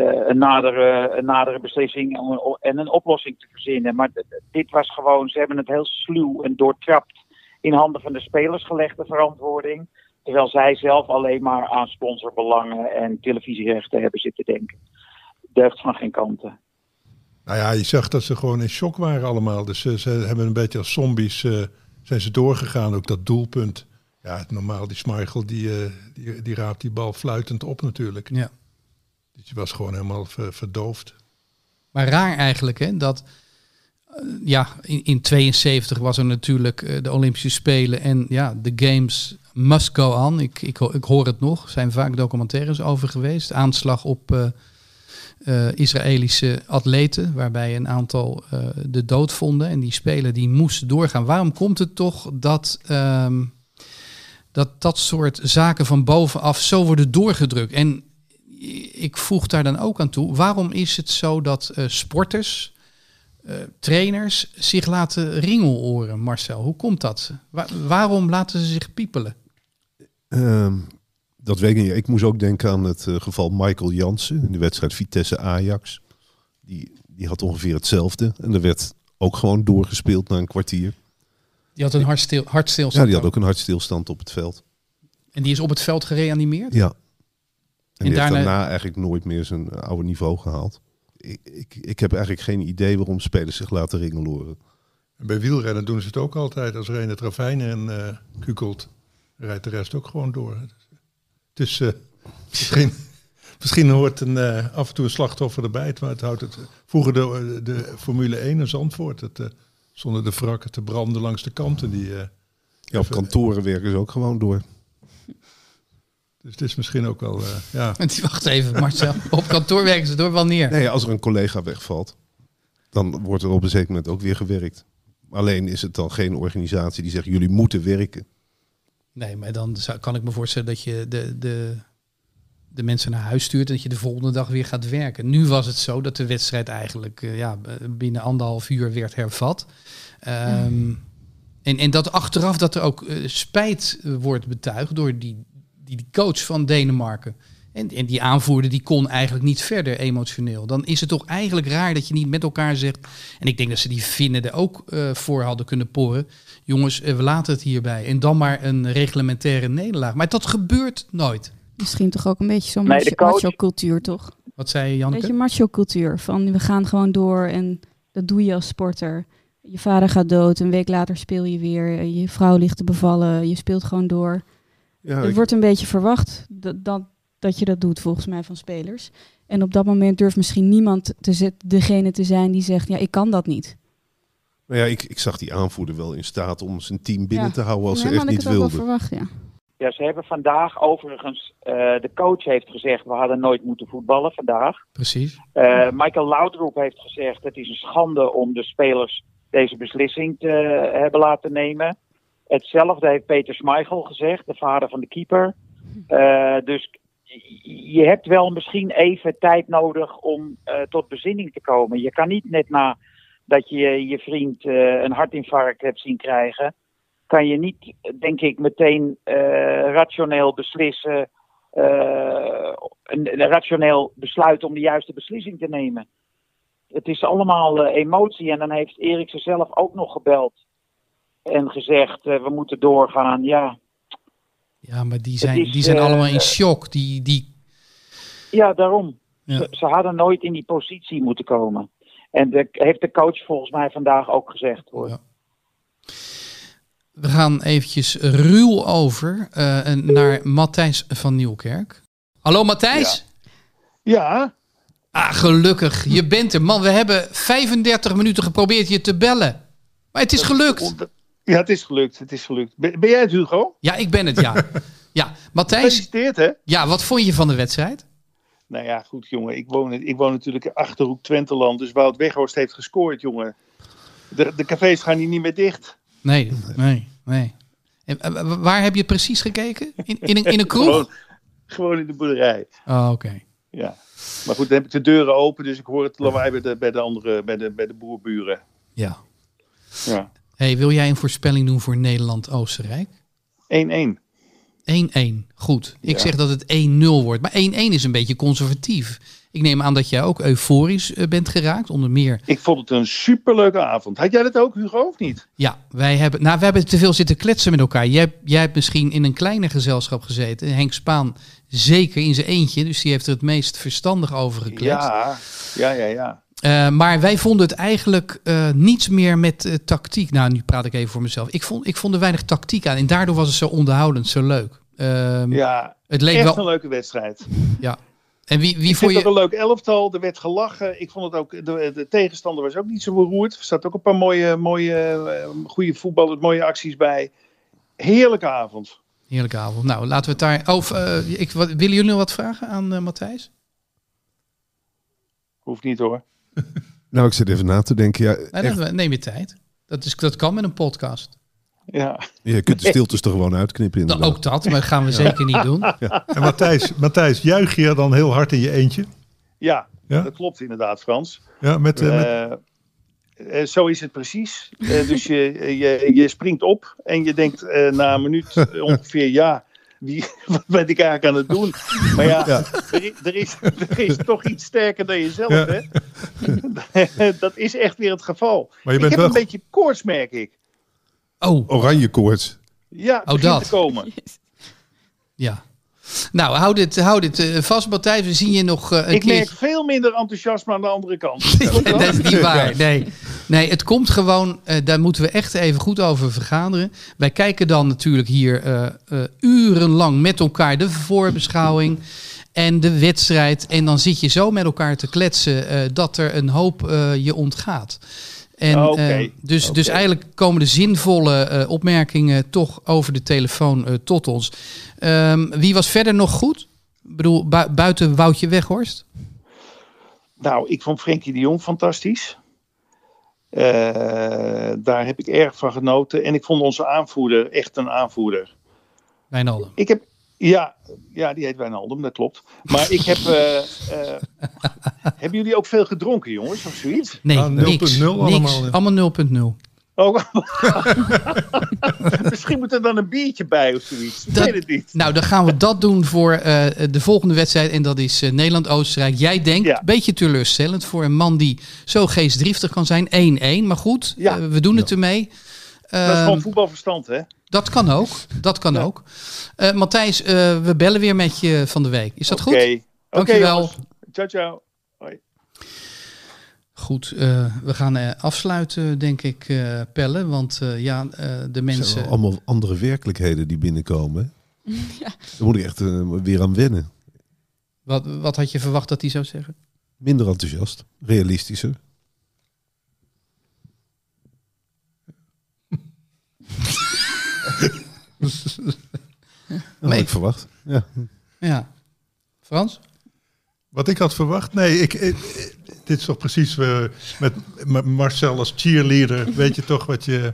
een, nadere, een nadere beslissing om- en een oplossing te verzinnen. Maar dit was gewoon, ze hebben het heel sluw en doortrapt in handen van de spelers gelegd, de verantwoording. Terwijl zij zelf alleen maar aan sponsorbelangen en televisierechten hebben zitten denken. Deugt van geen kanten. Nou ja, je zag dat ze gewoon in shock waren allemaal. Dus ze, ze hebben een beetje als zombies eh, zijn ze doorgegaan. Ook dat doelpunt. Ja, normaal die Schmeichel die, eh, die, die raapt die bal fluitend op natuurlijk. Ja. Dus die was gewoon helemaal ver- verdoofd. Maar raar eigenlijk, hè? Dat eh, ja, in, in 72 was er natuurlijk eh, de Olympische Spelen en ja, de Games must go on. Ik, ik, ik hoor het nog. Er zijn vaak documentaires over geweest. Aanslag op eh, Israëlische atleten, waarbij een aantal de dood vonden en die spelen die moesten doorgaan. Waarom komt het toch dat ehm, dat dat soort zaken van bovenaf zo worden doorgedrukt? En ik voeg daar dan ook aan toe, waarom is het zo dat eh, sporters eh, trainers zich laten ringeloren, Marcel? Hoe komt dat? Wa- waarom laten ze zich piepelen? Ehm, dat weet ik niet. Ik moest ook denken aan het eh, geval Michael Jansen in de wedstrijd Vitesse-Ajax. Die, die had ongeveer hetzelfde. En er werd ook gewoon doorgespeeld na een kwartier. Die had een hartstil, hartstilstand. Ja, die had ook een hartstilstand op het veld. En die is op het veld gereanimeerd? Ja. En, die daarna- heeft daarna eigenlijk nooit meer zijn eh, oude niveau gehaald. Ik, ik, ik heb eigenlijk geen idee waarom spelers zich laten ringeloren. En bij wielrennen doen ze het ook altijd. Als er een het ravijn en eh kukelt, rijdt de rest ook gewoon door. Dus eh, misschien, misschien hoort een, eh, af en toe een slachtoffer erbij. Maar het houdt het, vroeger de, de Formule 1 in Zandvoort. Het, eh, zonder de wrakken te branden langs de kanten. Die, eh, Ja, op even- kantoren werken ze ook gewoon door. Dus het is misschien ook wel... eh, ja. Wacht even, Marcel. Op kantoor werken ze door wanneer? Nee, als er een collega wegvalt, dan wordt er op een zeker moment ook weer gewerkt. Alleen is het dan geen organisatie die zegt, jullie moeten werken. Nee, maar dan zou, kan ik me voorstellen dat je de, de, de mensen naar huis stuurt en dat je de volgende dag weer gaat werken. Nu was het zo dat de wedstrijd eigenlijk eh, ja, binnen anderhalf uur werd hervat. Ehm, en, en dat achteraf dat er ook eh, spijt wordt betuigd door die, die, die coach van Denemarken. En, en die aanvoerder die kon eigenlijk niet verder emotioneel. Dan is het toch eigenlijk raar dat je niet met elkaar zegt. En ik denk dat ze die Finnen er ook eh, voor hadden kunnen poren. Jongens, eh, we laten het hierbij. En dan maar een reglementaire nederlaag. Maar dat gebeurt nooit. Misschien toch ook een beetje zo'n Nee, de macho, coach- macho cultuur, toch? Wat zei je, Een Janneke? beetje macho cultuur. Van we gaan gewoon door en dat doe je als sporter. Je vader gaat dood, een week later speel je weer. Je vrouw ligt te bevallen, je speelt gewoon door. Ja, Het ik- wordt een beetje verwacht dat, dat, dat je dat doet, volgens mij, van spelers. En op dat moment durft misschien niemand te zet, degene te zijn die zegt, ja, ik kan dat niet. nou ja, ik, ik zag die aanvoerder wel in staat om zijn team binnen Ja. te houden als Nee, ze echt niet het ook wel wilden. verwacht, ja. Ja, ze hebben vandaag overigens, eh, de coach heeft gezegd, we hadden nooit moeten voetballen vandaag. Precies. Eh, Michael Laudrup heeft gezegd, het is een schande om de spelers deze beslissing te hebben laten nemen. Hetzelfde heeft Peter Schmeichel gezegd, de vader van de keeper. Eh, dus je hebt wel misschien even tijd nodig om eh, tot bezinning te komen. Je kan niet net na dat je je vriend eh, een hartinfarct hebt zien krijgen, kan je niet, denk ik, meteen rationeel beslissen, een, een rationeel besluit om de juiste beslissing te nemen. Het is allemaal emotie en dan heeft Eriksen zelf ook nog gebeld en gezegd, eh, we moeten doorgaan. Ja, Ja, maar die zijn, is, die zijn eh, allemaal in shock. Die, die, Ja, daarom. Ja. Ze, ze hadden nooit in die positie moeten komen. En dat heeft de coach volgens mij vandaag ook gezegd. Hoor. Ja. We gaan eventjes ruw over eh, en naar Matthijs van Nieuwkerk. Hallo Matthijs? Ja, Ah, gelukkig. Je bent er. Man, we hebben 35 minuten geprobeerd je te bellen. Maar het is gelukt. Ja, het is gelukt. Het is gelukt. Ben, ben jij het, Hugo? Ja, ik ben het, ja. Ja, Matthijs, Gefeliciteerd, hè? ja, wat vond je van de wedstrijd? Nou ja, goed, jongen. Ik woon, ik woon natuurlijk in Achterhoek Twenteland. Dus Wout Weghorst heeft gescoord, jongen. De, de cafés gaan hier niet meer dicht. Nee, nee, nee. En, eh, wa- waar heb je precies gekeken? In, in, een, in een kroeg? Gewoon, gewoon in de boerderij. Oh, oké. Ja. Maar goed, dan heb ik de deuren open, dus ik hoor het lawaai bij de, bij de andere, bij de, bij de boerburen. Ja. Ja. 1-1. Hey, wil jij een voorspelling doen voor Nederland-Oostenrijk? 1-1. Goed. Ik Ja. zeg dat het 1-0 wordt. Maar 1-1 is een beetje conservatief. Ik neem aan dat jij ook euforisch eh, bent geraakt. Onder meer. Ik vond het een superleuke avond. Had jij dat ook, Hugo, of niet? Ja, wij hebben, nou, we hebben te veel zitten kletsen met elkaar. Jij, jij hebt misschien in een kleiner gezelschap gezeten. Henk Spaan zeker in zijn eentje. Dus die heeft er het meest verstandig over gekletst. Ja, ja, ja, ja. Eh, maar wij vonden het eigenlijk eh, niets meer met eh, tactiek. Nou, nu praat ik even voor mezelf. Ik vond, ik vond er weinig tactiek aan. En daardoor was het zo onderhoudend, zo leuk. Ehm, Ja, het leek echt wel. een leuke wedstrijd. Ja. En wie, wie Ik vond je. een leuk elftal. Er werd gelachen. Ik vond het ook, de, de tegenstander was ook niet zo beroerd. Er zaten ook een paar mooie, mooie goede voetballers, mooie acties bij. Heerlijke avond. Heerlijke avond. Nou, laten we het daar. Oh, eh, ik, wat, willen jullie nog wat vragen aan Matthijs? Hoeft niet hoor. Nou, ik zit even na te denken. Ja, Nee, echt, dan neem je tijd. Dat, is, dat kan met een podcast. Ja. je kunt de stiltes toch gewoon uitknippen Nou, inderdaad. ook dat, maar dat gaan we zeker niet doen. En Matthijs, Matthijs, juich je dan heel hard in je eentje? Ja, Ja? dat klopt inderdaad, Frans. Ja, met, met, Eh, zo is het precies. Eh, dus je, je, je springt op en je denkt eh, na een minuut ongeveer, ja, wie, wat ben ik eigenlijk aan het doen? Maar ja, Ja. Er, er, is, er is toch iets sterker dan jezelf, Ja. hè? Dat is echt weer het geval. Maar je ik heb wel een beetje koorts, merk ik. Oh, Oranje koorts. Ja, Oh, dat. te komen. ja. Nou, hou dit, hou dit eh, vast, Matthijs. We zien je nog eh, een Ik keer. merk veel minder enthousiasme aan de andere kant. dat is niet waar. Nee. nee, het komt gewoon, eh, daar moeten we echt even goed over vergaderen. Wij kijken dan natuurlijk hier eh, eh, urenlang met elkaar de voorbeschouwing en de wedstrijd. En dan zit je zo met elkaar te kletsen eh, dat er een hoop je ontgaat. En, Oké. eh, dus, dus eigenlijk komen de zinvolle eh, opmerkingen toch over de telefoon eh, tot ons. Ehm, wie was verder nog goed? Ik bedoel, bu- buiten Woutje Weghorst? Nou, ik vond Frenkie de Jong fantastisch. Daar heb ik erg van genoten. En ik vond onze aanvoerder echt een aanvoerder. Wijnaldum. Ik heb, ja, ja, die heet Wijnaldum, dat klopt. Maar ik heb, eh, eh, hebben jullie ook veel gedronken, jongens, of zoiets? Nee, Ah, 0.0 niks. allemaal, niks. ja. Allemaal 0.0. Oh, misschien moet er dan een biertje bij of zoiets. Ik Dat- weet het niet. Nou, dan gaan we dat doen voor eh, de volgende wedstrijd. En dat is Nederland-Oostenrijk. Jij denkt, Ja. een beetje teleurstellend voor een man die zo geestdriftig kan zijn. 1-1, maar goed, Ja. we doen het ermee. Dat is Ehm, gewoon voetbalverstand, hè? Dat kan ook. Dat kan Ja. ook. Eh, Matthijs, eh, we bellen weer met je van de week. Is dat goed? Oké, Dankjewel. jongens. Ciao, ciao. Hoi. Goed, eh, we gaan eh, afsluiten, denk ik, eh, Pelle. Want eh, ja, eh, de Het zijn mensen... wel allemaal andere werkelijkheden die binnenkomen. hè? Daar moet ik echt weer aan wennen. Wat, wat had je verwacht dat hij zou zeggen? Minder enthousiast, realistischer. Dat had Nee. ik verwacht. Ja. Ja. Frans? Wat ik had verwacht? Nee, ik, ik- dit is toch precies eh, met Marcel als cheerleader. Weet je toch wat, je,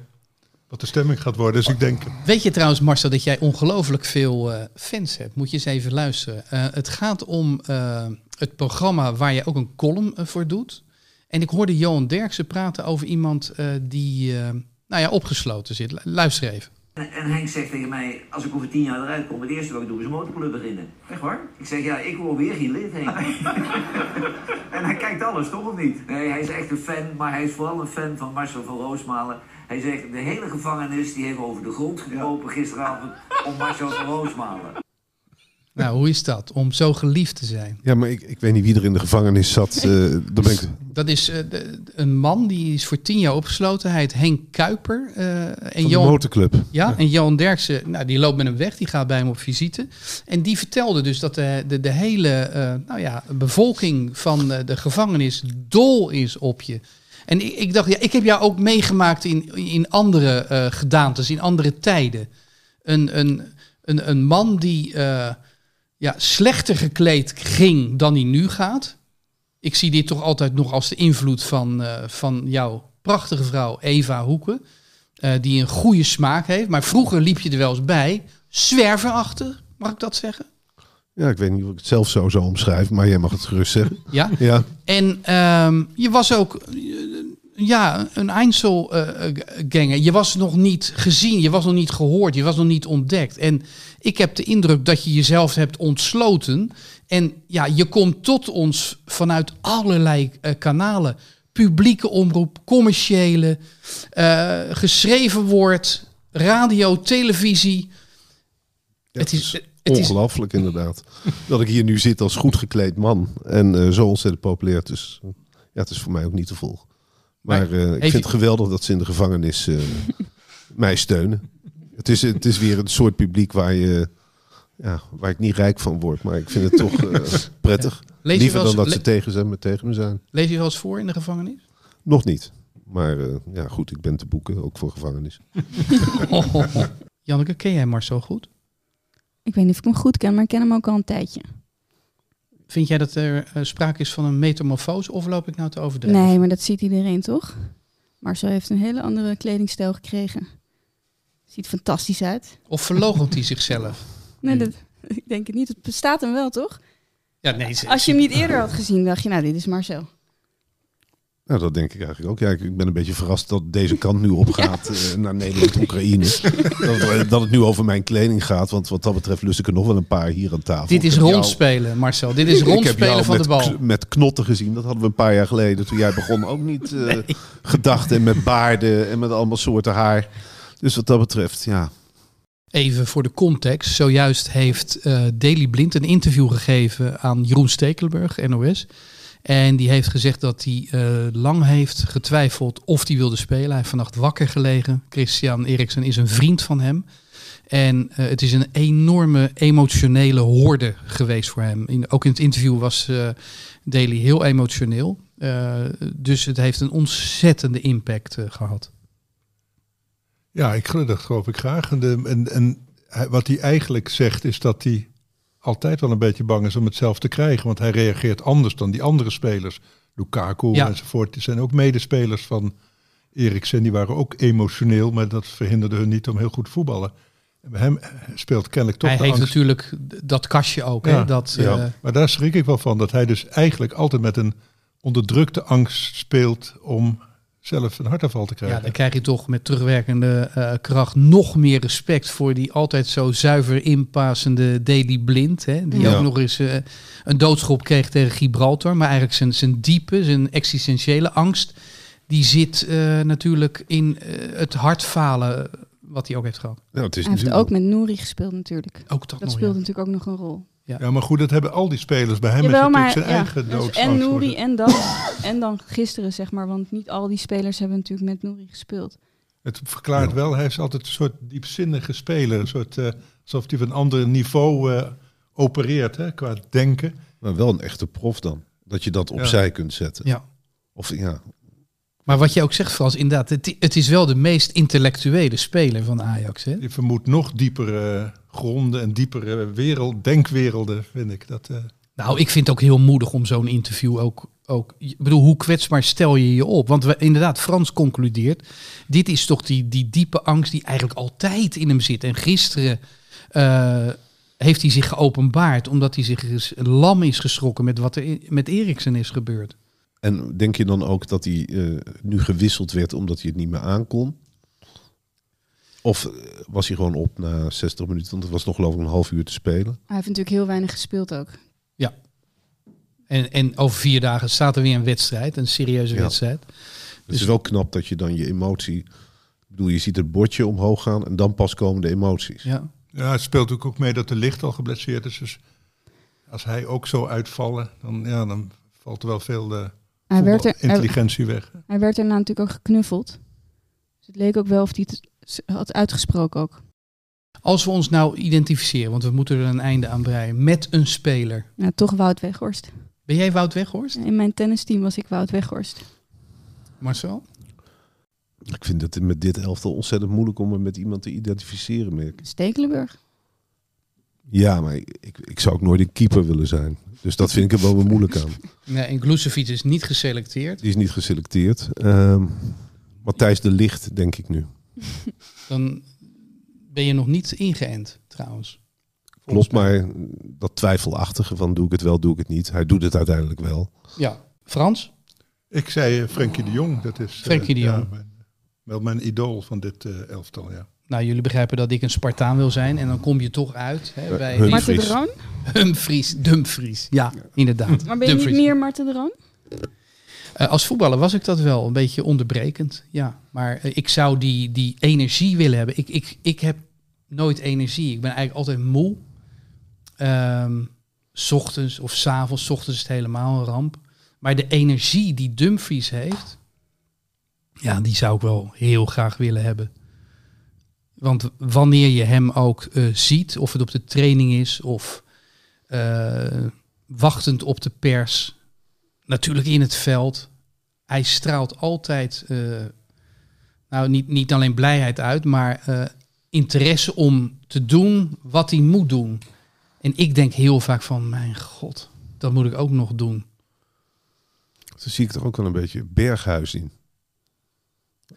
wat de stemming gaat worden. Dus ik denk, Weet je trouwens, Marcel, dat jij ongelooflijk veel eh, fans hebt? Moet je eens even luisteren. Eh, het gaat om eh, het programma waar je ook een column voor doet. En ik hoorde Johan Derksen praten over iemand eh, die eh, nou ja, opgesloten zit. Lu- Luister even. En en Henk zegt tegen mij, als ik over tien jaar eruit kom, het eerste wat ik doe is een motorclub beginnen. Echt waar? Ik zeg, ja, ik word weer geen lid, Henk. en hij kijkt alles, toch of niet? Nee, hij is echt een fan, maar hij is vooral een fan van Marcel van Roosmalen. Hij zegt, de hele gevangenis die heeft over de grond gekropen gisteravond om Marcel van Roosmalen. Nou, hoe is dat om zo geliefd te zijn? ja, maar ik, ik weet niet wie er in de gevangenis zat. eh daar ben ik, Dat is eh, de- een man die is voor tien jaar opgesloten. Hij heet Henk Kuiper. eh, en van de Johan, motorclub. Ja, en Johan Derksen, nou, die loopt met hem weg, die gaat bij hem op visite. En die vertelde dus dat de, de, de hele nou ja, bevolking van de gevangenis dol is op je. En ik, ik dacht, ja, ik heb jou ook meegemaakt in, in andere gedaantes, in andere tijden. Een, een, een, een man die ja, slechter gekleed ging dan hij nu gaat. Ik zie dit toch altijd nog als de invloed van, eh, van jouw prachtige vrouw Eva Hoeken. eh, die een goede smaak heeft. Maar vroeger liep je er wel eens bij. Zwerverachtig, mag ik dat zeggen? Ja, ik weet niet of ik het zelf zo zou omschrijven, maar jij mag het gerust zeggen. Ja. Ja, En ehm, je was ook eh, ja, een Einzelganger. je was nog niet gezien, je was nog niet gehoord, je was nog niet ontdekt. En ik heb de indruk dat je jezelf hebt ontsloten. En ja, je komt tot ons vanuit allerlei eh, kanalen. Publieke omroep, commerciële, eh, geschreven woord, radio, televisie. Ja, het is, het het is ongelooflijk inderdaad. dat ik hier nu zit als goed gekleed man. En eh, zo ontzettend populair. Dus ja, het is voor mij ook niet te volgen. Maar ik vind het geweldig dat ze in de gevangenis mij steunen. Het is, het is weer een soort publiek waar, je, ja, waar ik niet rijk van word. Maar ik vind het toch eh, prettig. Lees je Liever wel eens- dan dat ze tegen, zijn, met tegen me zijn. lees je wel eens voor in de gevangenis? Nog niet. Maar eh, ja, goed, ik ben te boeken, ook voor gevangenis. Janneke, ken jij Marcel goed? Ik weet niet of ik hem goed ken, maar ik ken hem ook al een tijdje. Vind jij dat er eh, sprake is van een metamorfose of loop ik nou te overdrijven? Nee, maar dat ziet iedereen toch? Marcel heeft een hele andere kledingstijl gekregen. Ziet fantastisch uit. Of verloochent hij zichzelf? Nee, dat, ik denk het niet. Het bestaat hem wel, toch? Ja, nee. ze- Als je hem niet eerder had gezien, dacht je, nou, dit is Marcel. Nou, dat denk ik eigenlijk ook. Ja, ik- ik ben een beetje verrast dat deze kant nu opgaat eh, naar Nederland-Oekraïne. dat, dat het nu over mijn kleding gaat. Want wat dat betreft lust ik er nog wel een paar hier aan tafel. Dit is jou- rondspelen, Marcel. Dit is rondspelen van met, de bal. Met knotten gezien. Dat hadden we een paar jaar geleden. Toen jij begon ook niet eh, gedacht. En met baarden en met allemaal soorten haar. Dus wat dat betreft, ja. Even voor de context. Zojuist heeft eh Daily Blind een interview gegeven aan Jeroen Stekelenburg, NOS. En die heeft gezegd dat hij eh, lang heeft getwijfeld of hij wilde spelen. Hij heeft vannacht wakker gelegen. Christian Eriksen is een vriend van hem. En eh, het is een enorme emotionele hoorde geweest voor hem. In, ook in het interview was Daly heel emotioneel. Dus het heeft een ontzettende impact eh, gehad. Ja, ik, geloof- dat geloof ik graag. En, de, en, en wat hij eigenlijk zegt is dat hij altijd wel een beetje bang is om het zelf te krijgen. Want hij reageert anders dan die andere spelers. Lukaku Ja. enzovoort. Die zijn ook medespelers van Eriksen. Die waren ook emotioneel, maar dat verhinderde hun niet om heel goed voetballen. En bij hem speelt kennelijk toch hij heeft angst. natuurlijk dat kastje ook. Ja, hè? Dat, ja. eh, maar daar schrik ik wel van. Dat hij dus eigenlijk altijd met een onderdrukte angst speelt om zelf een hartaanval te Ja, krijgen. dan krijg je toch met terugwerkende eh, kracht nog meer respect voor die altijd zo zuiver inpasende Daily Blind. Hè, die Ja. ook nog eens eh, een doodschop kreeg tegen Gibraltar. Maar eigenlijk zijn, zijn diepe, zijn existentiële angst, die zit eh, natuurlijk in eh, het hartfalen wat hij ook heeft gehad. ja het is Hij heeft ook met Nouri gespeeld natuurlijk. Ook dat, Dat nog, ja. natuurlijk ook nog een rol. Ja, maar goed, dat hebben al die spelers. Bij hem Jawel, is maar natuurlijk zijn ja, eigen dus doodsangst. en Nouri en dan en dan gisteren zeg maar, want niet al die spelers hebben natuurlijk met Nouri gespeeld. Het verklaart wel, hij is altijd een soort diepzinnige speler. Een soort, eh, alsof hij van een ander niveau eh, opereert hè, qua denken. Maar wel een echte prof dan. Dat je dat opzij kunt zetten. Ja. Of ja, Maar wat je ook zegt, Frans, inderdaad, het, het is wel de meest intellectuele speler van Ajax. Hè? Die vermoedt nog diepere gronden en diepere wereld, denkwerelden, vind ik. Dat, eh, Nou, ik vind het ook heel moedig om zo'n interview ook, ook... Ik bedoel, hoe kwetsbaar stel je je op? Want we, inderdaad, Frans concludeert... dit is toch die, die diepe angst die eigenlijk altijd in hem zit. En gisteren eh, heeft hij zich geopenbaard... omdat hij zich lam is geschrokken met wat er met Eriksen is gebeurd. En denk je dan ook dat hij eh, nu gewisseld werd omdat hij het niet meer aankon? Of eh, was hij gewoon op na 60 minuten? Want het was nog geloof ik een half uur te spelen. Hij heeft natuurlijk heel weinig gespeeld ook. En, en over vier dagen staat er weer een wedstrijd, een serieuze Ja. wedstrijd. Het is wel knap dat je dan je emotie... Ik bedoel, je ziet het bordje omhoog gaan en dan pas komen de emoties. Ja. ja, het speelt natuurlijk ook mee dat de licht al geblesseerd is. Dus als hij ook zou uitvallen, dan, ja, dan valt er wel veel eh Hij werd, er, intelligentie weg. hij werd daarna natuurlijk ook geknuffeld. Dus het leek ook wel of hij het had uitgesproken ook. Als we ons nou identificeren, want we moeten er een einde aan breien... met een speler. Ja, toch Wout Weghorst. Ben jij Wout Weghorst, In mijn tennisteam was ik Wout Weghorst. Marcel? Ik vind het met dit elftal ontzettend moeilijk om me met iemand te identificeren. Merk. Stekelenburg. Ja, maar ik, ik, ik zou ook nooit een keeper willen zijn. Dus dat vind ik er wel weer moeilijk aan. Nee, en Glucevic is niet geselecteerd. Die is niet geselecteerd. Ehm Matthijs de Licht, denk ik nu. Dan ben je nog niet ingeënt, trouwens. Klopt, maar dat twijfelachtige van doe ik het wel, doe ik het niet. Hij doet het uiteindelijk wel. Ja. Frans? Ik zei eh, Frenkie de Jong, dat is eh, Frenkie de ja, Jong. mijn- wel mijn idool van dit eh, elftal. Ja. Nou, jullie begrijpen dat ik een Spartaan wil zijn. En dan kom je toch uit hè, bij Hun- Marten de Dumfries. Roon. Dumfries. Dumfries. Ja, inderdaad. Maar ben je niet meer Marten de Roon? Eh, als voetballer was ik dat wel, een beetje onderbrekend. Ja, maar eh, ik zou die, die energie willen hebben. Ik, ik, ik heb nooit energie. Ik ben eigenlijk altijd moe. Ehm, s ochtends of s avonds. S ochtends is het helemaal een ramp. Maar de energie die Dumfries heeft, ja, die zou ik wel heel graag willen hebben. Want wanneer je hem ook eh, ziet, of het op de training is of eh, wachtend op de pers, natuurlijk in het veld. Hij straalt altijd, eh, nou niet, niet alleen blijheid uit, maar interesse om te doen wat hij moet doen. En ik denk heel vaak van, mijn god, dat moet ik ook nog doen. Zo zie ik er ook wel een beetje Berghuis in.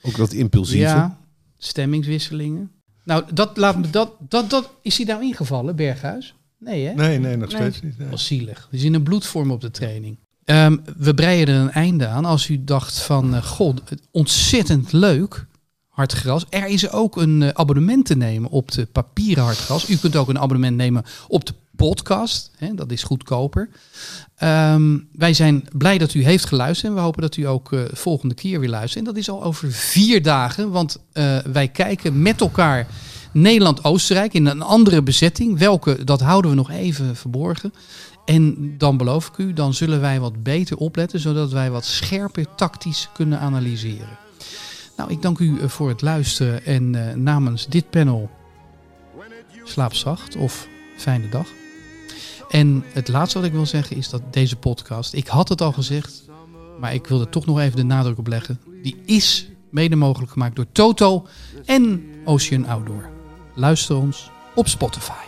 Ook dat impulsieve. Ja, stemmingswisselingen. Nou, dat laat me dat, dat, dat is hij nou ingevallen, Berghuis? Nee, hè? Nee, nee, nog Nee. steeds niet. nee. Dat was zielig. We zien een bloedvorm op de training. Ehm, we breien er een einde aan. Als u dacht van, eh, god, ontzettend leuk, Hartgras. Er is ook een eh, abonnement te nemen op de papieren Hartgras. U kunt ook een abonnement nemen op de podcast. Hè, dat is goedkoper. Ehm, wij zijn blij dat u heeft geluisterd. En we hopen dat u ook eh, volgende keer weer luistert. En dat is al over vier dagen. Want eh, wij kijken met elkaar Nederland-Oostenrijk in een andere bezetting. Welke, dat houden we nog even verborgen. En dan beloof ik u, dan zullen wij wat beter opletten. Zodat wij wat scherper tactisch kunnen analyseren. Nou, ik dank u eh, voor het luisteren. En namens dit panel slaap zacht of fijne dag. En het laatste wat ik wil zeggen is dat deze podcast, ik had het al gezegd, maar ik wil er toch nog even de nadruk op leggen. Die is mede mogelijk gemaakt door Toto en Ocean Outdoor. Luister ons op Spotify.